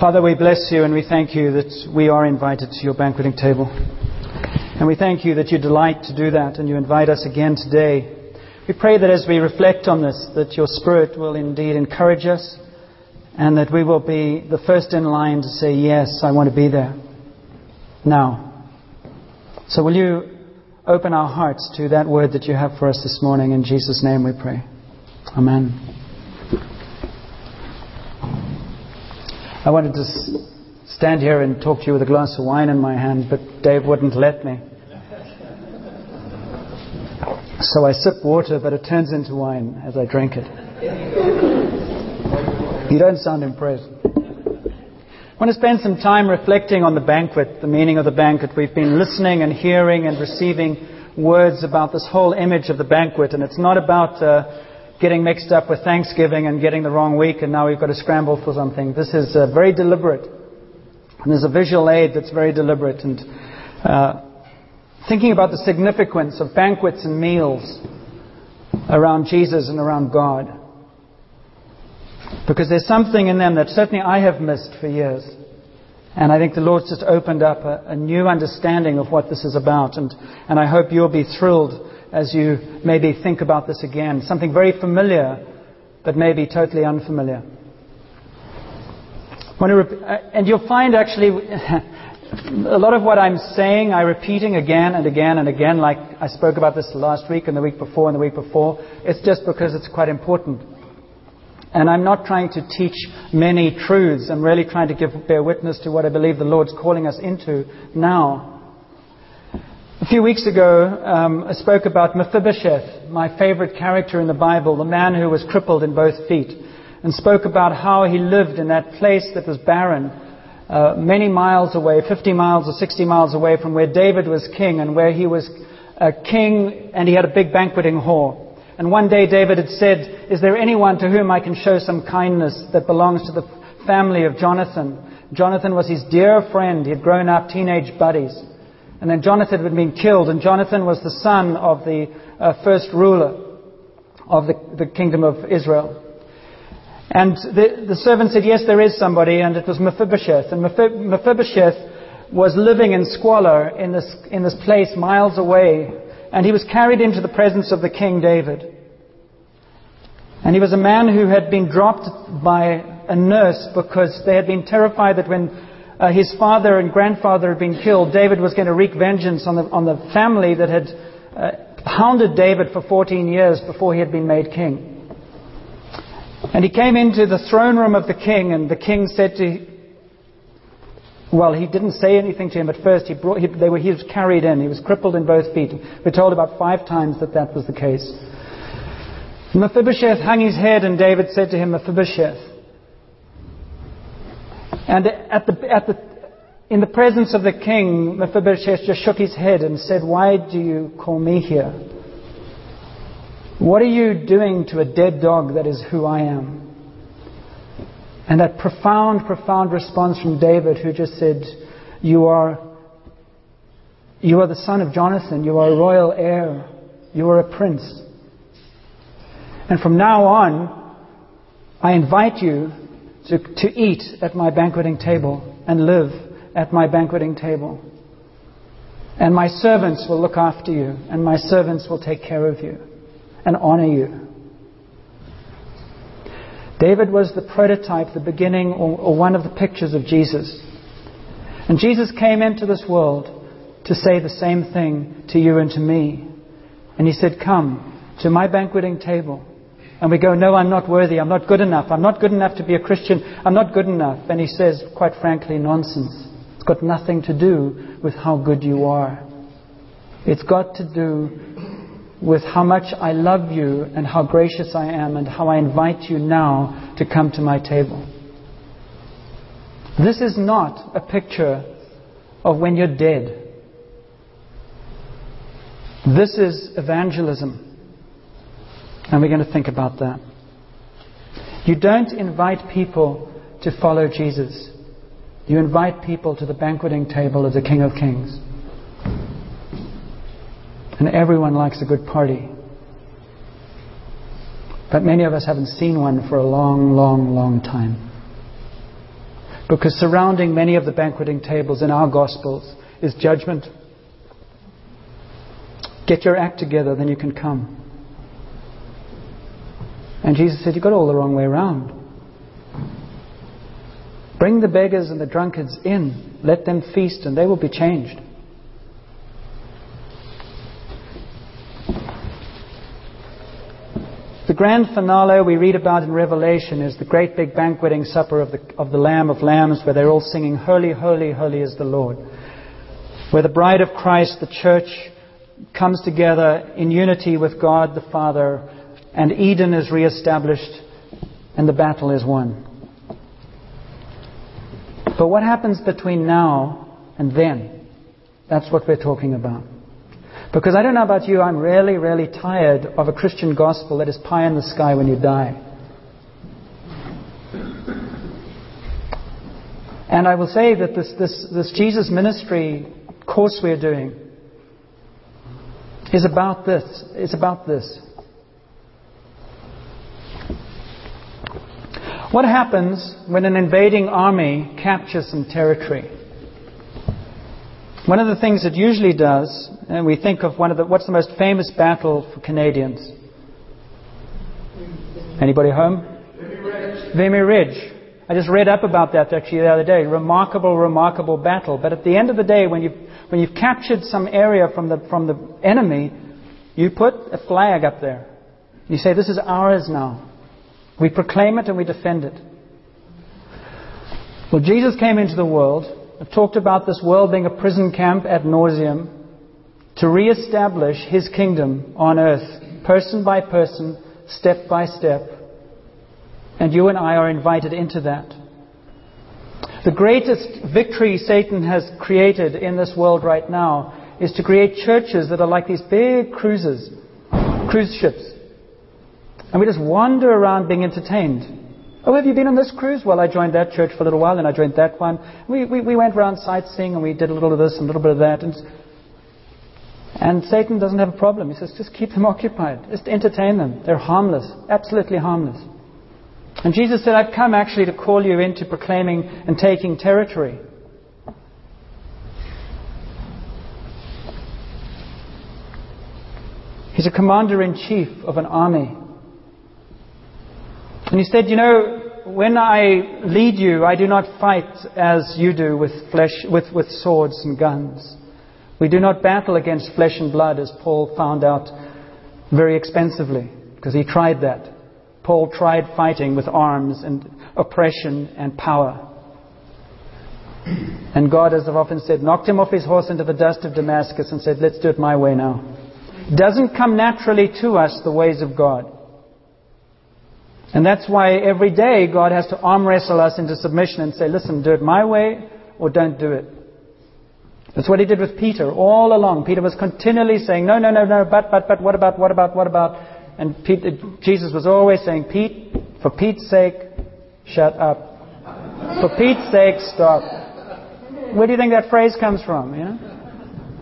Father, we bless you and we thank you that we are invited to your banqueting table. And we thank you that you delight to do that and you invite us again today. We pray that as we reflect on this, that your Spirit will indeed encourage us and that we will be the first in line to say, Yes, I want to be there. Now. So will you open our hearts to that word that you have for us this morning? In Jesus' name we pray. Amen. I wanted to stand here and talk to you with a glass of wine in my hand, but Dave wouldn't let me. So I sip water, but it turns into wine as I drink it. You don't sound impressed. I want to spend some time reflecting on the banquet, the meaning of the banquet. We've been listening and hearing and receiving words about this whole image of the banquet, and it's not about uh, getting mixed up with Thanksgiving and getting the wrong week, and now we've got to scramble for something. This is uh, very deliberate. And there's a visual aid that's very deliberate. And uh, thinking about the significance of banquets and meals around Jesus and around God. Because there's something in them that certainly I have missed for years. And I think the Lord's just opened up a, a new understanding of what this is about. And, and I hope you'll be thrilled as you maybe think about this again. Something very familiar, but maybe totally unfamiliar. Uh, and you'll find actually a lot of what I'm saying, I'm repeating again and again and again, like I spoke about this last week and the week before and the week before. It's just because it's quite important. And I'm not trying to teach many truths. I'm really trying to give, bear witness to what I believe the Lord's calling us into now. A few weeks ago, um, I spoke about Mephibosheth, my favorite character in the Bible, the man who was crippled in both feet, and spoke about how he lived in that place that was barren, uh, many miles away, 50 miles or 60 miles away from where David was king and where he was a king and he had a big banqueting hall. And one day David had said, Is there anyone to whom I can show some kindness that belongs to the family of Jonathan? Jonathan was his dear friend. He had grown up teenage buddies. And then Jonathan had been killed, and Jonathan was the son of the uh, first ruler of the, the, kingdom of Israel. And the, the servant said, Yes, there is somebody, and it was Mephibosheth. And Mephibosheth was living in squalor in this, in this place miles away, and he was carried into the presence of the king David. And he was a man who had been dropped by a nurse because they had been terrified that when uh, his father and grandfather had been killed, David was going to wreak vengeance on the, on the family that had uh, hounded David for 14 years before he had been made king. And he came into the throne room of the king, and the king said to well, he didn't say anything to him at first. He, brought, he, were, he was carried in. He was crippled in both feet. We're told about five times that that was the case. Mephibosheth hung his head, and David said to him, Mephibosheth. And at the, at the, in the presence of the king, Mephibosheth just shook his head and said, Why do you call me here? What are you doing to a dead dog that is who I am? And that profound, profound response from David, who just said, You are, you are the son of Jonathan, you are a royal heir, you are a prince. And from now on, I invite you to, to eat at my banqueting table and live at my banqueting table. And my servants will look after you, and my servants will take care of you and honor you. David was the prototype, the beginning, or, or one of the pictures of Jesus. And Jesus came into this world to say the same thing to you and to me. And he said, Come to my banqueting table and we go, No, I'm not worthy. I'm not good enough. I'm not good enough to be a Christian. I'm not good enough. And he says, quite frankly, nonsense. It's got nothing to do with how good you are. It's got to do with how much I love you and how gracious I am and how I invite you now to come to my table. This is not a picture of when you're dead. This is evangelism. And we're going to think about that. You don't invite people to follow Jesus. You invite people to the banqueting table of the King of Kings. And everyone likes a good party. But many of us haven't seen one for a long, long, long time. Because surrounding many of the banqueting tables in our Gospels is judgment. Get your act together, then you can come. And Jesus said, You've got it all the wrong way around. Bring the beggars and the drunkards in. Let them feast, and they will be changed. The grand finale we read about in Revelation is the great big banqueting supper of the, of the Lamb of Lambs, where they're all singing, Holy, holy, holy is the Lord. Where the bride of Christ, the church, comes together in unity with God the Father, and Eden is reestablished, and the battle is won. But what happens between now and then? That's what we're talking about. Because I don't know about you, I'm really, really tired of a Christian gospel that is pie in the sky when you die. And I will say that this, this, this Jesus ministry course we're doing is about this. It's about this. What happens when an invading army captures some territory? One of the things it usually does, and we think of one of the, what's the most famous battle for Canadians? Anybody home? Vimy Ridge. I just read up about that actually the other day. Remarkable, remarkable battle. But at the end of the day, when you've, when you've captured some area from the, from the enemy, you put a flag up there. You say, This is ours now. We proclaim it and we defend it. Well, Jesus came into the world I've talked about this world being a prison camp at nauseum to re-establish His kingdom on earth, person by person, step by step. And you and I are invited into that. The greatest victory Satan has created in this world right now is to create churches that are like these big cruises, cruise ships. And we just wander around being entertained. Oh, have you been on this cruise? Well, I joined that church for a little while, and I joined that one. We, we, we went around sightseeing, and we did a little of this and a little bit of that. And, and Satan doesn't have a problem. He says, just keep them occupied. Just entertain them. They're harmless. Absolutely harmless. And Jesus said, I've come actually to call you into proclaiming and taking territory. He's a commander in chief of an army. And he said, You know, when I lead you, I do not fight as you do with, flesh, with, with swords and guns. We do not battle against flesh and blood, as Paul found out very expensively, because he tried that. Paul tried fighting with arms and oppression and power. And God, as I've often said, knocked him off his horse into the dust of Damascus and said, Let's do it my way now. Doesn't come naturally to us the ways of God. And that's why every day God has to arm wrestle us into submission and say, listen, do it my way or don't do it. That's what he did with Peter all along. Peter was continually saying, no, no, no, no, but, but, but, what about, what about, what about? And Peter, Jesus was always saying, Pete, for Pete's sake, shut up. For Pete's sake, stop. Where do you think that phrase comes from? You know?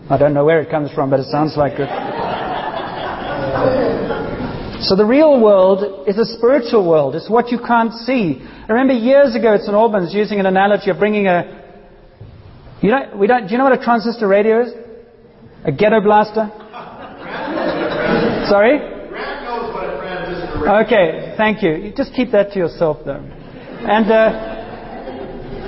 I don't know where it comes from, but it sounds like it. So the real world is a spiritual world. It's what you can't see. I remember years ago at St. Albans using an analogy of bringing a. You know, we don't, do you know what a transistor radio is? A ghetto blaster? Sorry? Okay, thank you. you. Just keep that to yourself, though. And. Uh,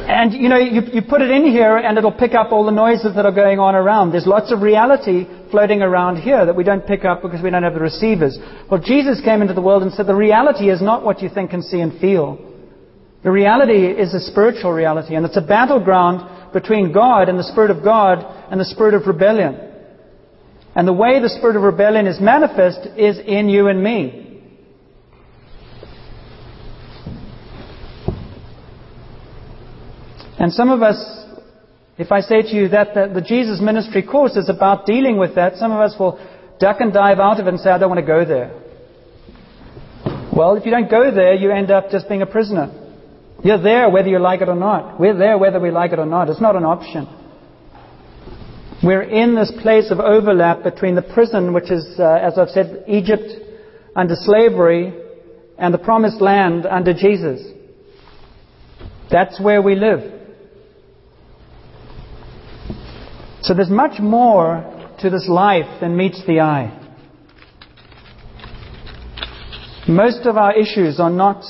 and you know, you, you put it in here and it'll pick up all the noises that are going on around. There's lots of reality floating around here that we don't pick up because we don't have the receivers. Well, Jesus came into the world and said the reality is not what you think and see and feel. The reality is a spiritual reality and it's a battleground between God and the Spirit of God and the Spirit of rebellion. And the way the Spirit of rebellion is manifest is in you and me. And some of us, if I say to you that the, the, Jesus ministry course is about dealing with that, some of us will duck and dive out of it and say, I don't want to go there. Well, if you don't go there, you end up just being a prisoner. You're there whether you like it or not. We're there whether we like it or not. It's not an option. We're in this place of overlap between the prison, which is, uh, as I've said, Egypt under slavery, and the promised land under Jesus. That's where we live. So there's much more to this life than meets the eye. Most of our issues are not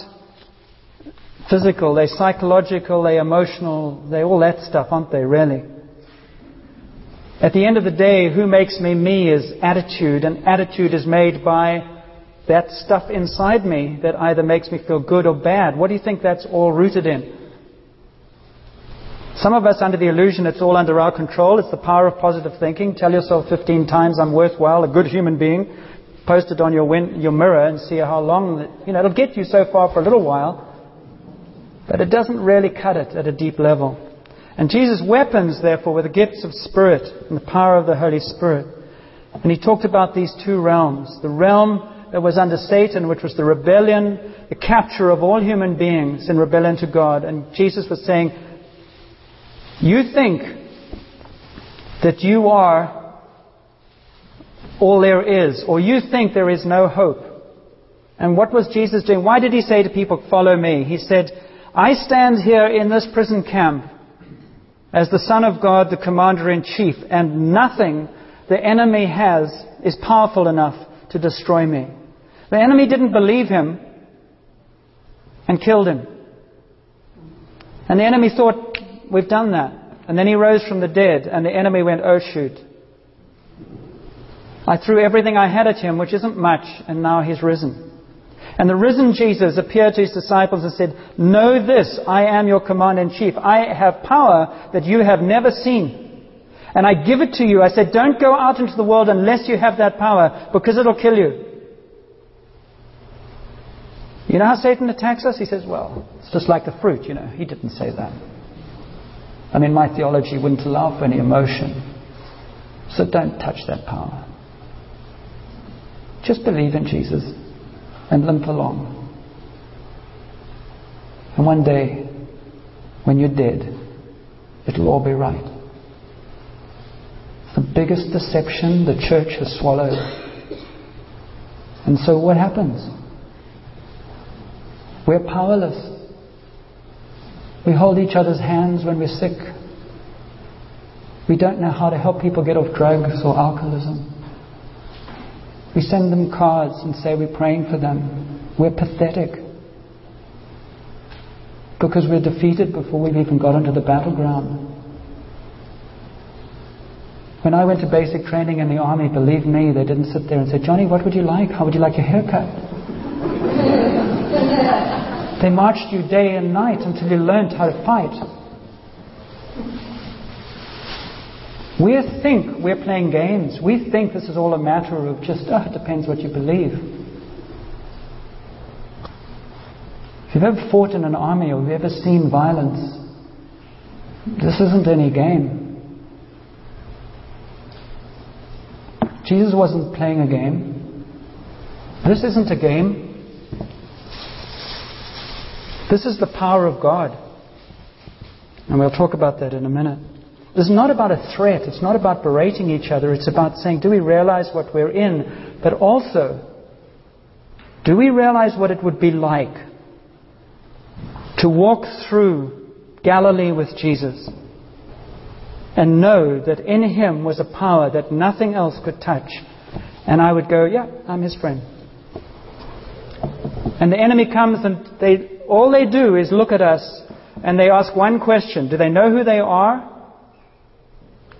physical, they're psychological, they're emotional, they're all that stuff, aren't they, really? At the end of the day, who makes me me is attitude, and attitude is made by that stuff inside me that either makes me feel good or bad. What do you think that's all rooted in? Some of us under the illusion it's all under our control. It's the power of positive thinking. Tell yourself 15 times I'm worthwhile, a good human being. Post it on your, win- your mirror and see how long, you know, it'll get you so far for a little while. But it doesn't really cut it at a deep level. And Jesus' weapons, therefore, were the gifts of Spirit and the power of the Holy Spirit. And he talked about these two realms. The realm that was under Satan, which was the rebellion, the capture of all human beings in rebellion to God. And Jesus was saying, you think that you are all there is, or you think there is no hope. And what was Jesus doing? Why did he say to people, Follow me? He said, I stand here in this prison camp as the Son of God, the Commander in Chief, and nothing the enemy has is powerful enough to destroy me. The enemy didn't believe him and killed him. And the enemy thought, We've done that. And then he rose from the dead, and the enemy went, Oh, shoot. I threw everything I had at him, which isn't much, and now he's risen. And the risen Jesus appeared to his disciples and said, Know this, I am your commander in chief. I have power that you have never seen. And I give it to you. I said, Don't go out into the world unless you have that power, because it'll kill you. You know how Satan attacks us? He says, Well, it's just like the fruit, you know. He didn't say that. I mean, my theology wouldn't allow for any emotion. So don't touch that power. Just believe in Jesus and limp along. And one day, when you're dead, it'll all be right. The biggest deception the church has swallowed. And so what happens? We're powerless. We hold each other's hands when we're sick. We don't know how to help people get off drugs or alcoholism. We send them cards and say we're praying for them. We're pathetic. Because we're defeated before we've even got onto the battleground. When I went to basic training in the army, believe me, they didn't sit there and say, Johnny, what would you like? How would you like your haircut? They marched you day and night until you learned how to fight. We think we're playing games. We think this is all a matter of just, oh, it depends what you believe. If you've ever fought in an army or you've ever seen violence, this isn't any game. Jesus wasn't playing a game. This isn't a game. This is the power of God. And we'll talk about that in a minute. This is not about a threat. It's not about berating each other. It's about saying, do we realize what we're in? But also, do we realize what it would be like to walk through Galilee with Jesus and know that in Him was a power that nothing else could touch? And I would go, yeah, I'm His friend. And the enemy comes and they, all they do is look at us and they ask one question. Do they know who they are?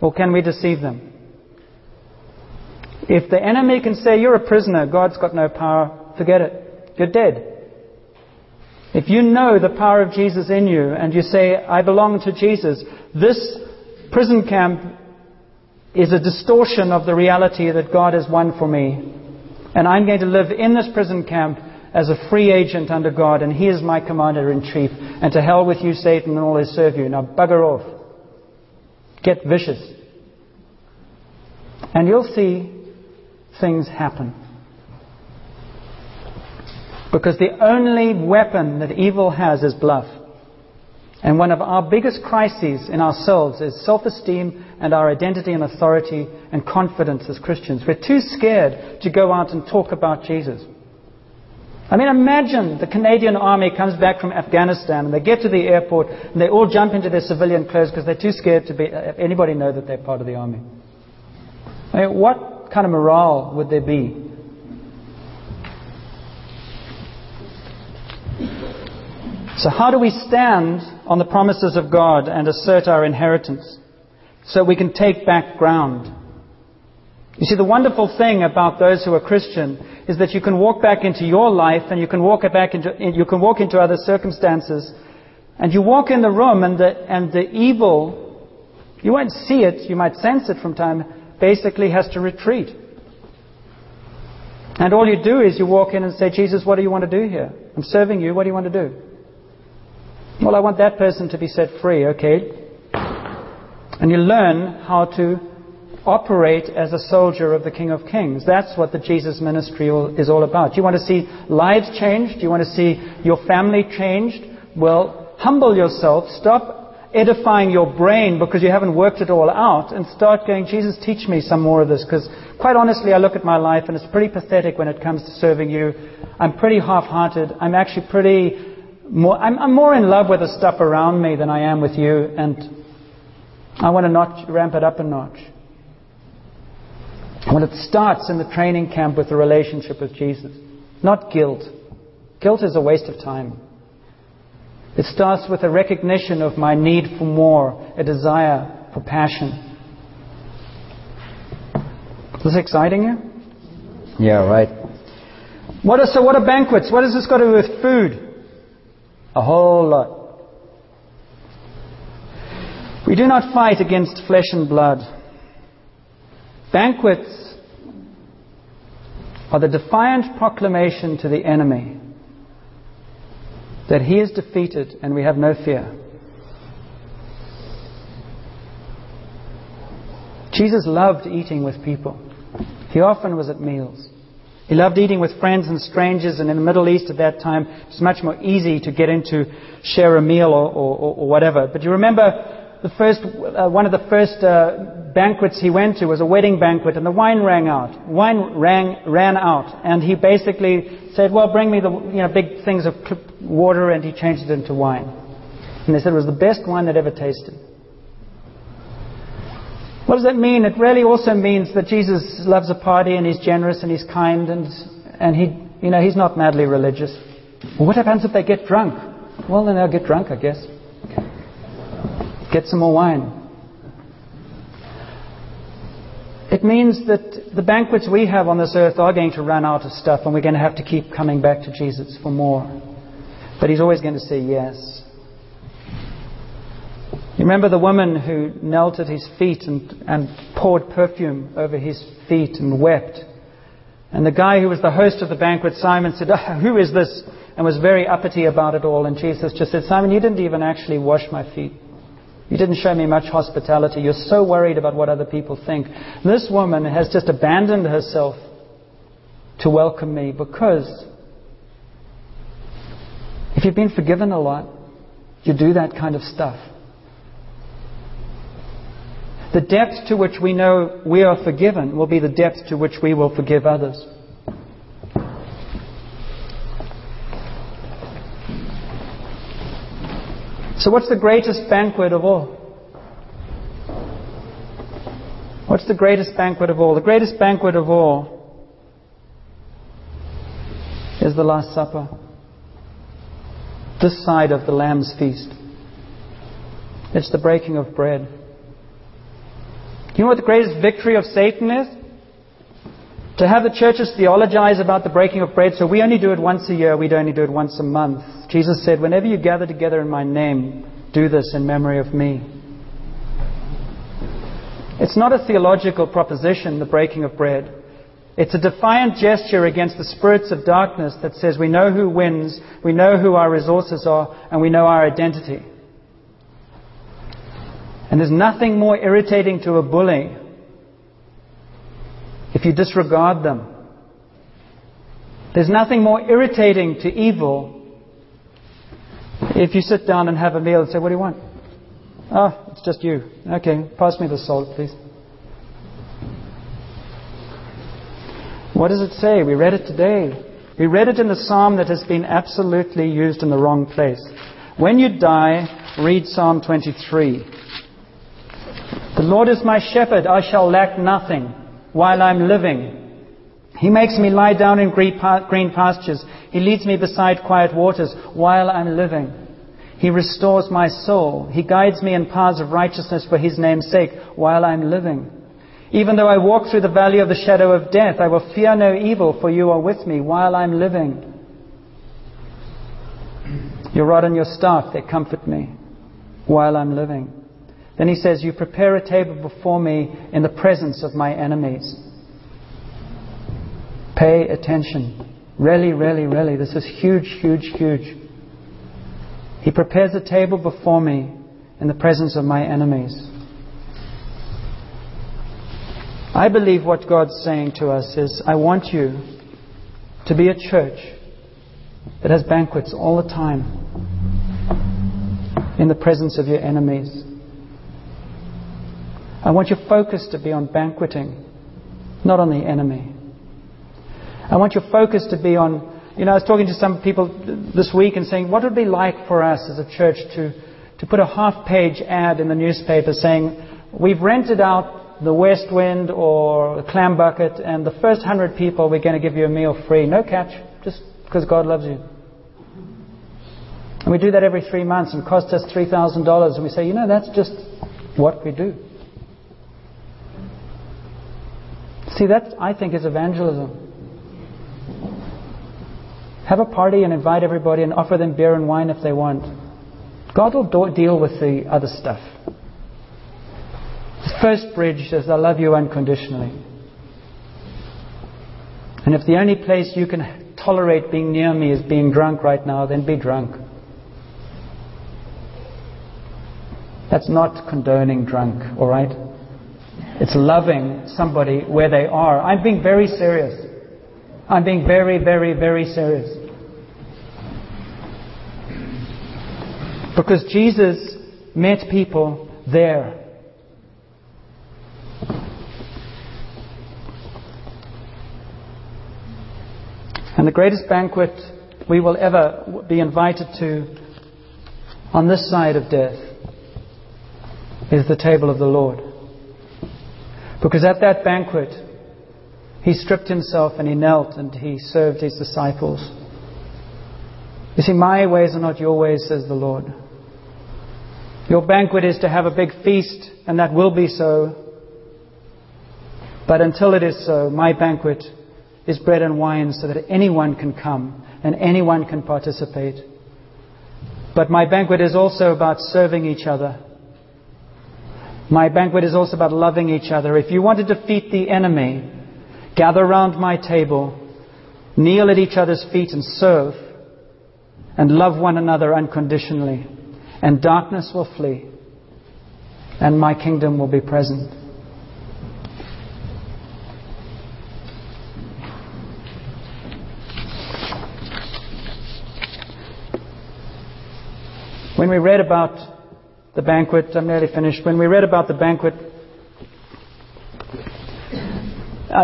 Or can we deceive them? If the enemy can say, You're a prisoner, God's got no power, forget it. You're dead. If you know the power of Jesus in you and you say, I belong to Jesus, this prison camp is a distortion of the reality that God has won for me. And I'm going to live in this prison camp as a free agent under God, and He is my commander in chief. And to hell with you, Satan, and all who serve you. Now bugger off. Get vicious. And you'll see things happen. Because the only weapon that evil has is bluff. And one of our biggest crises in ourselves is self esteem and our identity and authority and confidence as Christians. We're too scared to go out and talk about Jesus. I mean, imagine the Canadian Army comes back from Afghanistan and they get to the airport and they all jump into their civilian clothes because they're too scared to be, uh, uh, anybody know that they're part of the Army. I mean, what kind of morale would there be? So, how do we stand on the promises of God and assert our inheritance so we can take back ground? You see, the wonderful thing about those who are Christian is that you can walk back into your life and you can walk back into, you can walk into other circumstances and you walk in the room and the, and the evil, you won't see it, you might sense it from time, basically has to retreat. And all you do is you walk in and say, Jesus, what do you want to do here? I'm serving you, what do you want to do? Well, I want that person to be set free, okay? And you learn how to operate as a soldier of the King of Kings. That's what the Jesus ministry is all about. You want to see lives changed? You want to see your family changed? Well, humble yourself. Stop edifying your brain because you haven't worked it all out and start going, Jesus, teach me some more of this. Because quite honestly, I look at my life and it's pretty pathetic when it comes to serving you. I'm pretty half hearted. I'm actually pretty more, I'm, I'm more in love with the stuff around me than I am with you. And I want to notch, ramp it up a notch. Well, it starts in the training camp with the relationship with Jesus, not guilt. Guilt is a waste of time. It starts with a recognition of my need for more, a desire for passion. Is this exciting you? Yeah, right. What are, so what are banquets? What has this got to do with food? A whole lot. We do not fight against flesh and blood Banquets are the defiant proclamation to the enemy that he is defeated and we have no fear. Jesus loved eating with people. He often was at meals. He loved eating with friends and strangers, and in the Middle East at that time, it was much more easy to get into share a meal or, or, or whatever. But you remember the first, uh, one of the first uh, banquets he went to was a wedding banquet, and the wine ran out. Wine ran, ran out, and he basically said, "Well, bring me the you know big things of water," and he changed it into wine. And they said it was the best wine they'd ever tasted. What does that mean? It really also means that Jesus loves a party and he's generous and he's kind and and he you know he's not madly religious. Well, what happens if they get drunk? Well, then they'll get drunk, I guess. Get some more wine. It means that the banquets we have on this earth are going to run out of stuff and we're going to have to keep coming back to Jesus for more. But He's always going to say yes. You remember the woman who knelt at His feet and, and poured perfume over His feet and wept? And the guy who was the host of the banquet, Simon, said, oh, Who is this? and was very uppity about it all. And Jesus just said, Simon, you didn't even actually wash my feet. You didn't show me much hospitality. You're so worried about what other people think. This woman has just abandoned herself to welcome me because if you've been forgiven a lot, you do that kind of stuff. The depth to which we know we are forgiven will be the depth to which we will forgive others. So, what's the greatest banquet of all? What's the greatest banquet of all? The greatest banquet of all is the Last Supper. This side of the Lamb's feast. It's the breaking of bread. You know what the greatest victory of Satan is? To have the churches theologize about the breaking of bread, so we only do it once a year, we only do it once a month. Jesus said, Whenever you gather together in my name, do this in memory of me. It's not a theological proposition, the breaking of bread. It's a defiant gesture against the spirits of darkness that says we know who wins, we know who our resources are, and we know our identity. And there's nothing more irritating to a bully if you disregard them. There's nothing more irritating to evil if you sit down and have a meal and say, What do you want? Oh, it's just you. Okay, pass me the salt, please. What does it say? We read it today. We read it in the psalm that has been absolutely used in the wrong place. When you die, read Psalm 23. The Lord is my shepherd, I shall lack nothing while I'm living. He makes me lie down in green pastures. He leads me beside quiet waters while I'm living. He restores my soul. He guides me in paths of righteousness for His name's sake while I'm living. Even though I walk through the valley of the shadow of death, I will fear no evil, for you are with me while I'm living. Your rod and your staff, they comfort me while I'm living. Then he says, You prepare a table before me in the presence of my enemies. Pay attention. Really, really, really. This is huge, huge, huge. He prepares a table before me in the presence of my enemies. I believe what God's saying to us is I want you to be a church that has banquets all the time in the presence of your enemies. I want your focus to be on banqueting, not on the enemy. I want your focus to be on, you know, I was talking to some people this week and saying, what would it be like for us as a church to, to put a half page ad in the newspaper saying, we've rented out the West Wind or the Clam Bucket, and the first hundred people we're going to give you a meal free. No catch, just because God loves you. And we do that every three months and it costs us $3,000. And we say, you know, that's just what we do. See, that I think is evangelism. Have a party and invite everybody and offer them beer and wine if they want. God will deal with the other stuff. The first bridge says, I love you unconditionally. And if the only place you can tolerate being near me is being drunk right now, then be drunk. That's not condoning drunk, alright? It's loving somebody where they are. I'm being very serious. I'm being very, very, very serious. Because Jesus met people there. And the greatest banquet we will ever be invited to on this side of death is the table of the Lord. Because at that banquet, he stripped himself and he knelt and he served his disciples. You see, my ways are not your ways, says the Lord. Your banquet is to have a big feast, and that will be so. But until it is so, my banquet is bread and wine so that anyone can come and anyone can participate. But my banquet is also about serving each other. My banquet is also about loving each other. If you want to defeat the enemy, gather round my table, kneel at each other's feet and serve, and love one another unconditionally, and darkness will flee, and my kingdom will be present. When we read about the banquet, I'm nearly finished. When we read about the banquet,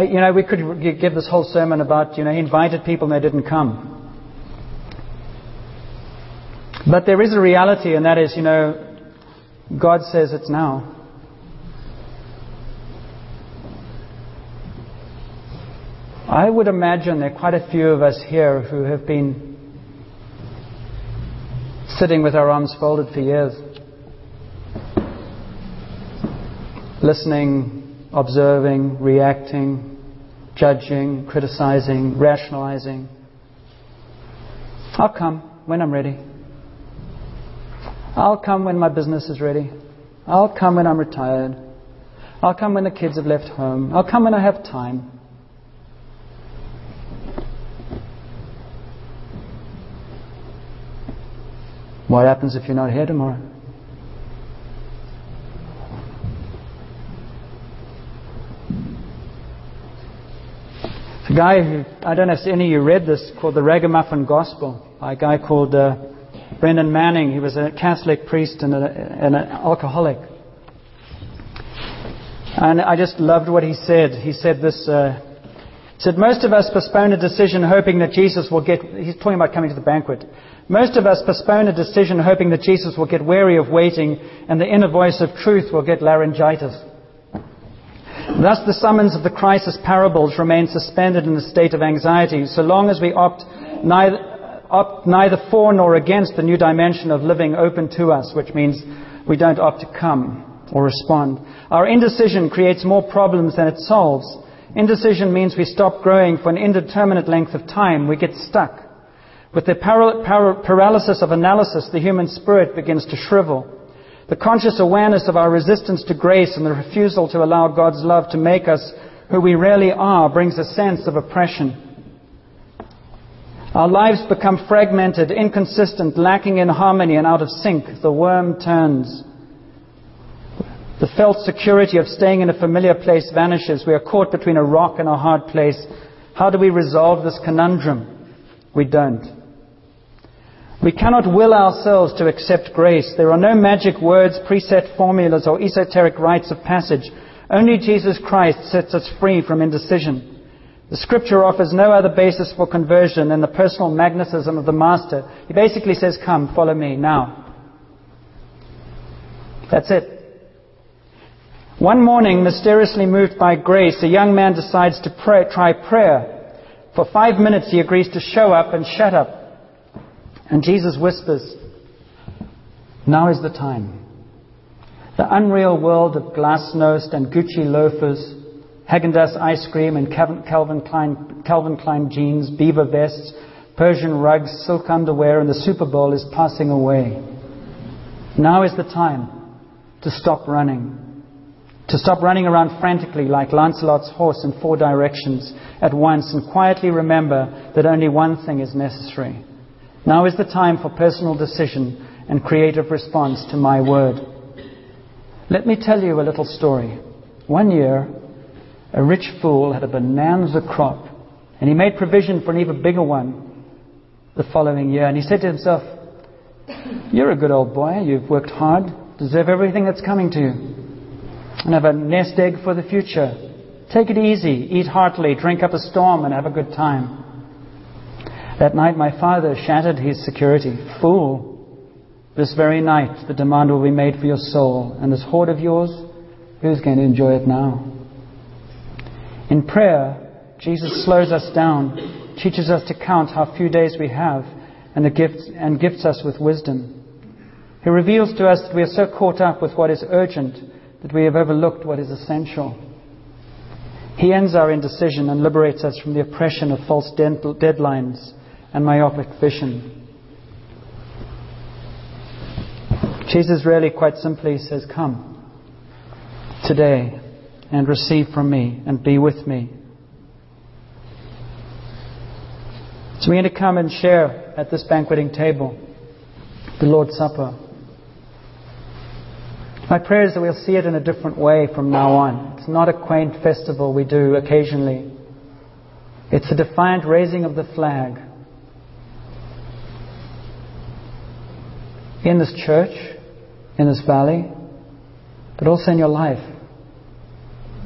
you know, we could give this whole sermon about, you know, he invited people and they didn't come. But there is a reality, and that is, you know, God says it's now. I would imagine there are quite a few of us here who have been sitting with our arms folded for years, listening, observing, reacting, judging, criticizing, rationalizing. I'll come when I'm ready. I'll come when my business is ready. I'll come when I'm retired. I'll come when the kids have left home. I'll come when I have time. What happens if you're not here tomorrow? A guy who, I don't know if any of you read this, called The Ragamuffin Gospel, by a guy called uh, Brennan Manning. He was a Catholic priest and, a, and an alcoholic. And I just loved what he said. He said this uh, said, Most of us postpone a decision hoping that Jesus will get, he's talking about coming to the banquet. Most of us postpone a decision hoping that Jesus will get weary of waiting and the inner voice of truth will get laryngitis. Thus, the summons of the crisis parables remain suspended in a state of anxiety so long as we opt neither, opt neither for nor against the new dimension of living open to us, which means we don't opt to come or respond. Our indecision creates more problems than it solves. Indecision means we stop growing for an indeterminate length of time. We get stuck. With the paralysis of analysis, the human spirit begins to shrivel. The conscious awareness of our resistance to grace and the refusal to allow God's love to make us who we really are brings a sense of oppression. Our lives become fragmented, inconsistent, lacking in harmony, and out of sync. The worm turns. The felt security of staying in a familiar place vanishes. We are caught between a rock and a hard place. How do we resolve this conundrum? We don't. We cannot will ourselves to accept grace. There are no magic words, preset formulas, or esoteric rites of passage. Only Jesus Christ sets us free from indecision. The scripture offers no other basis for conversion than the personal magnetism of the Master. He basically says, Come, follow me now. That's it. One morning, mysteriously moved by grace, a young man decides to pray, try prayer. For five minutes, he agrees to show up and shut up. And Jesus whispers, Now is the time. The unreal world of glasnost and Gucci loafers, Haagen-Dazs ice cream and Calvin Klein, Calvin Klein jeans, beaver vests, Persian rugs, silk underwear, and the Super Bowl is passing away. Now is the time to stop running. To stop running around frantically like Lancelot's horse in four directions at once and quietly remember that only one thing is necessary now is the time for personal decision and creative response to my word. Let me tell you a little story. One year, a rich fool had a bonanza crop, and he made provision for an even bigger one the following year. And he said to himself, You're a good old boy. You've worked hard, deserve everything that's coming to you, and have a nest egg for the future. Take it easy, eat heartily, drink up a storm, and have a good time. That night my father shattered his security. Fool! This very night the demand will be made for your soul, and this hoard of yours, who's going to enjoy it now? In prayer, Jesus slows us down, teaches us to count how few days we have, and, gifts, and gifts us with wisdom. He reveals to us that we are so caught up with what is urgent that we have overlooked what is essential. He ends our indecision and liberates us from the oppression of false deadlines and myopic vision. Jesus really quite simply says, Come today and receive from me and be with me. So we're going to come and share at this banqueting table the Lord's Supper. My prayer is that we'll see it in a different way from now on. It's not a quaint festival we do occasionally. It's a defiant raising of the flag in this church, in this valley, but also in your life.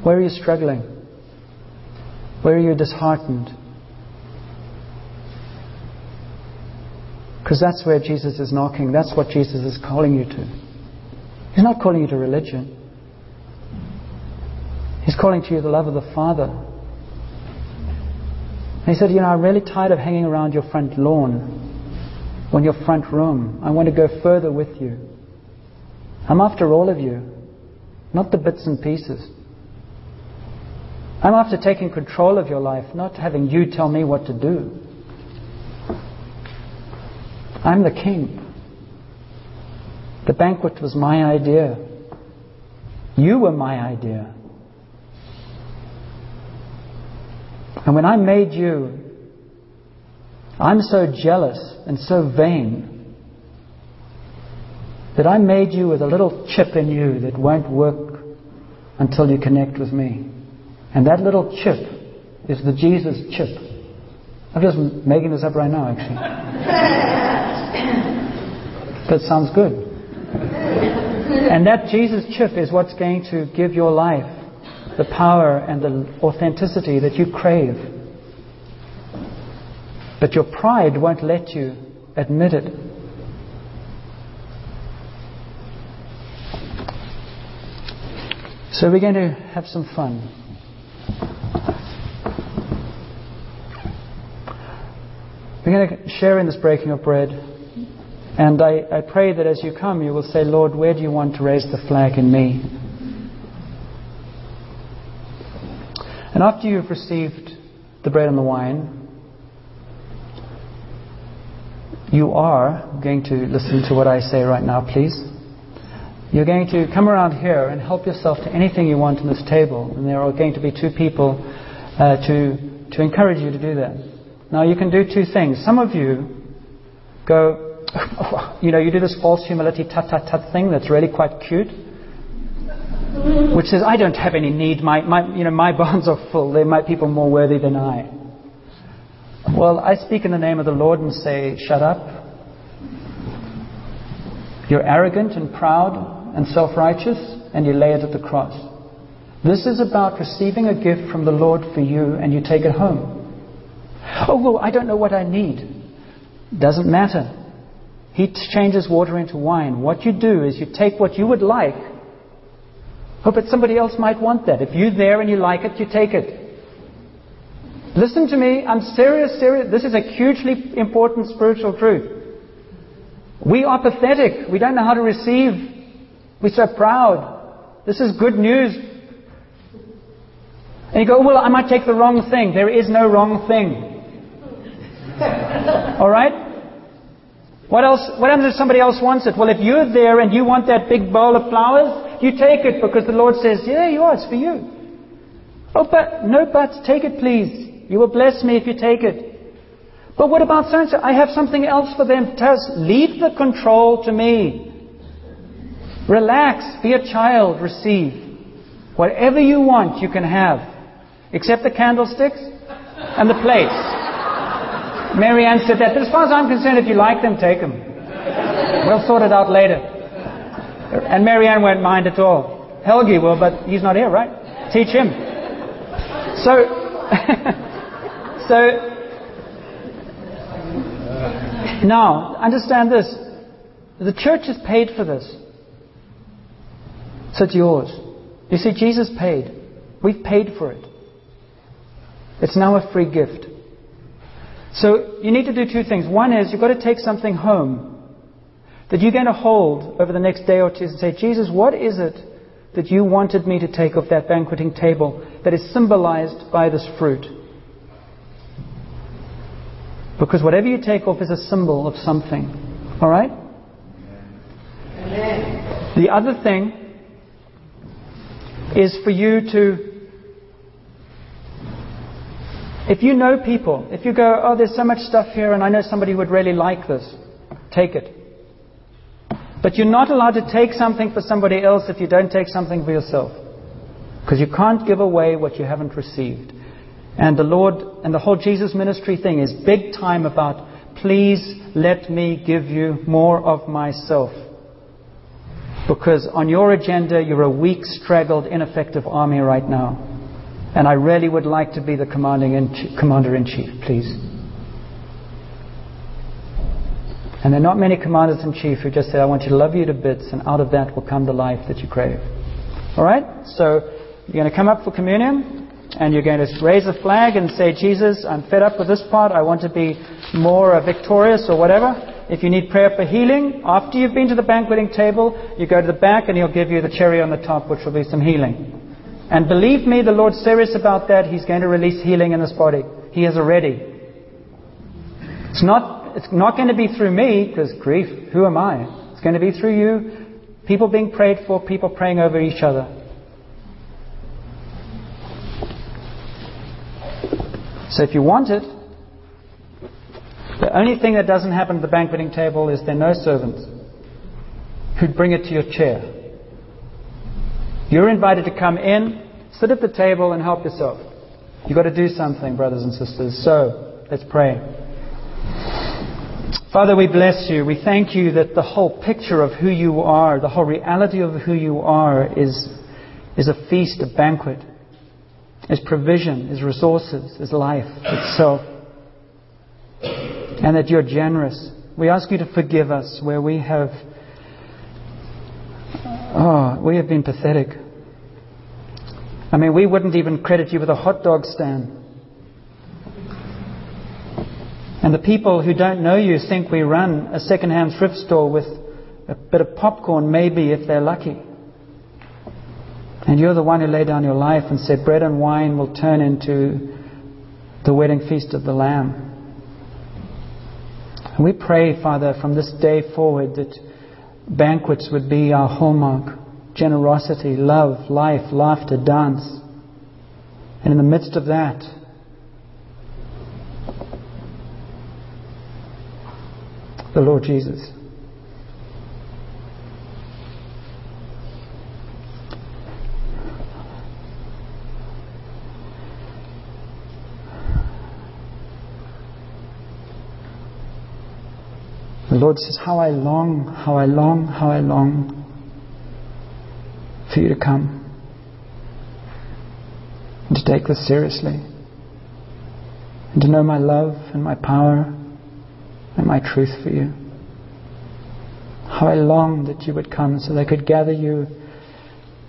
Where are you struggling? Where are you disheartened? Because that's where Jesus is knocking. That's what Jesus is calling you to. He's not calling you to religion. He's calling to you the love of the Father. And he said, You know, I'm really tired of hanging around your front lawn on your front room. I want to go further with you. I'm after all of you, not the bits and pieces. I'm after taking control of your life, not having you tell me what to do. I'm the king. The banquet was my idea. You were my idea. And when I made you, I'm so jealous and so vain that I made you with a little chip in you that won't work until you connect with me. And that little chip is the Jesus chip. I'm just making this up right now, actually. that sounds good. And that Jesus chip is what's going to give your life the power and the authenticity that you crave But your pride won't let you admit it. So we're going to have some fun. We're going to share in this breaking of bread. And I, I pray that as you come, you will say, Lord, where do you want to raise the flag in me? And after you've received the bread and the wine, you are going to listen to what I say right now, please. You're going to come around here and help yourself to anything you want on this table. And there are going to be two people uh, to, to encourage you to do that. Now, you can do two things. Some of you go, you know, you do this false humility tut tut tut thing that's really quite cute, which says, I don't have any need. My, my, you know, my barns are full. There might be people more worthy than I. Well, I speak in the name of the Lord and say, shut up. You're arrogant and proud and self righteous, and you lay it at the cross. This is about receiving a gift from the Lord for you, and you take it home. Oh, well, I don't know what I need. Doesn't matter. He changes water into wine. What you do is you take what you would like. Oh, but somebody else might want that. If you're there and you like it, you take it. Listen to me. I'm serious, serious. This is a hugely important spiritual truth. We are pathetic. We don't know how to receive. We're so proud. This is good news. And you go, well, I might take the wrong thing. There is no wrong thing. All right? What else? What happens if somebody else wants it? Well, if you're there and you want that big bowl of flowers, you take it because the Lord says, "Yeah, you are. It's for you." Oh, but no buts. Take it, please. You will bless me if you take it. But what about so? I have something else for them. Tess, leave the control to me. Relax. Be a child. Receive. Whatever you want, you can have. Except the candlesticks and the plates. Marianne said that. But as far as I'm concerned, if you like them, take them. We'll sort it out later. And Marianne won't mind at all. Helgi will, but he's not here, right? Teach him. So, so now understand this: the church has paid for this, so it's yours. You see, Jesus paid. We've paid for it. It's now a free gift. So you need to do two things. One is you've got to take something home that you're going to hold over the next day or two and say, Jesus, what is it that you wanted me to take off that banqueting table that is symbolized by this fruit? Because whatever you take off is a symbol of something. All right? The other thing is for you to if you know people, if you go, oh, there's so much stuff here and I know somebody who would really like this, take it. But you're not allowed to take something for somebody else if you don't take something for yourself. Because you can't give away what you haven't received. And the Lord and the whole Jesus ministry thing is big time about please let me give you more of myself. Because on your agenda, you're a weak, straggled, ineffective army right now. And I really would like to be the commanding in, commander in chief, please. And there are not many commanders in chief who just say, I want you to love you to bits, and out of that will come the life that you crave. All right? So you're going to come up for communion, and you're going to raise a flag and say, Jesus, I'm fed up with this part. I want to be more uh, victorious or whatever. If you need prayer for healing, after you've been to the banqueting table, you go to the back and he'll give you the cherry on the top, which will be some healing. And believe me, the Lord's serious about that. He's going to release healing in this body. He has already. It's not, it's not going to be through me, because grief, who am I? It's going to be through you, people being prayed for, people praying over each other. So if you want it, the only thing that doesn't happen at the banqueting table is there are no servants who'd bring it to your chair. You're invited to come in, sit at the table, and help yourself. You've got to do something, brothers and sisters. So, let's pray. Father, we bless you. We thank you that the whole picture of who you are, the whole reality of who you are, is, is a feast, a banquet, is provision, is resources, is life itself. and that you're generous. We ask you to forgive us where we have, oh, we have been pathetic. I mean, we wouldn't even credit you with a hot dog stand. And the people who don't know you think we run a second-hand thrift store with a bit of popcorn, maybe if they're lucky. And you're the one who laid down your life and said, Bread and wine will turn into the wedding feast of the Lamb. And we pray, Father, from this day forward that banquets would be our hallmark generosity, love, life, laughter, dance. And in the midst of that, the Lord Jesus. Lord says, How I long, how I long, how I long for you to come and to take this seriously and to know my love and my power and my truth for you. How I long that you would come so that I could gather you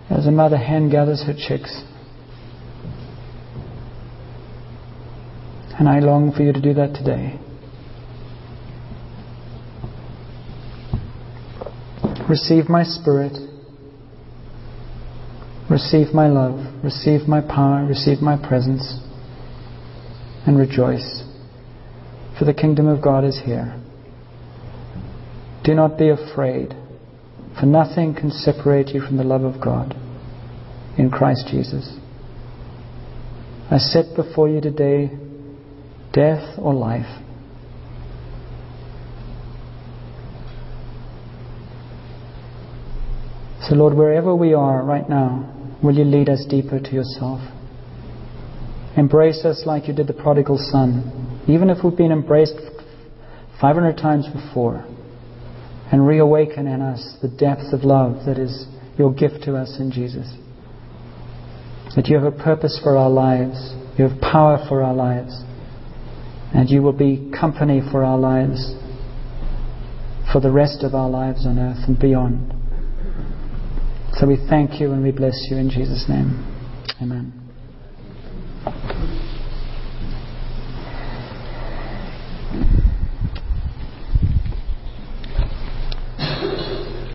as a mother hen gathers her chicks. And I long for you to do that today. Receive my spirit. Receive my love. Receive my power. Receive my presence. And rejoice for the kingdom of God is here. Do not be afraid, for nothing can separate you from the love of God in Christ Jesus. I set before you today death or life. So, Lord, wherever we are right now, will you lead us deeper to yourself? Embrace us like you did the prodigal son even if we've been embraced 500 times before, and reawaken in us the depth of love that is your gift to us in Jesus. That you have a purpose for our lives, you have power for our lives, and you will be company for our lives for the rest of our lives on earth and beyond. So we thank you and we bless you in Jesus' name. Amen.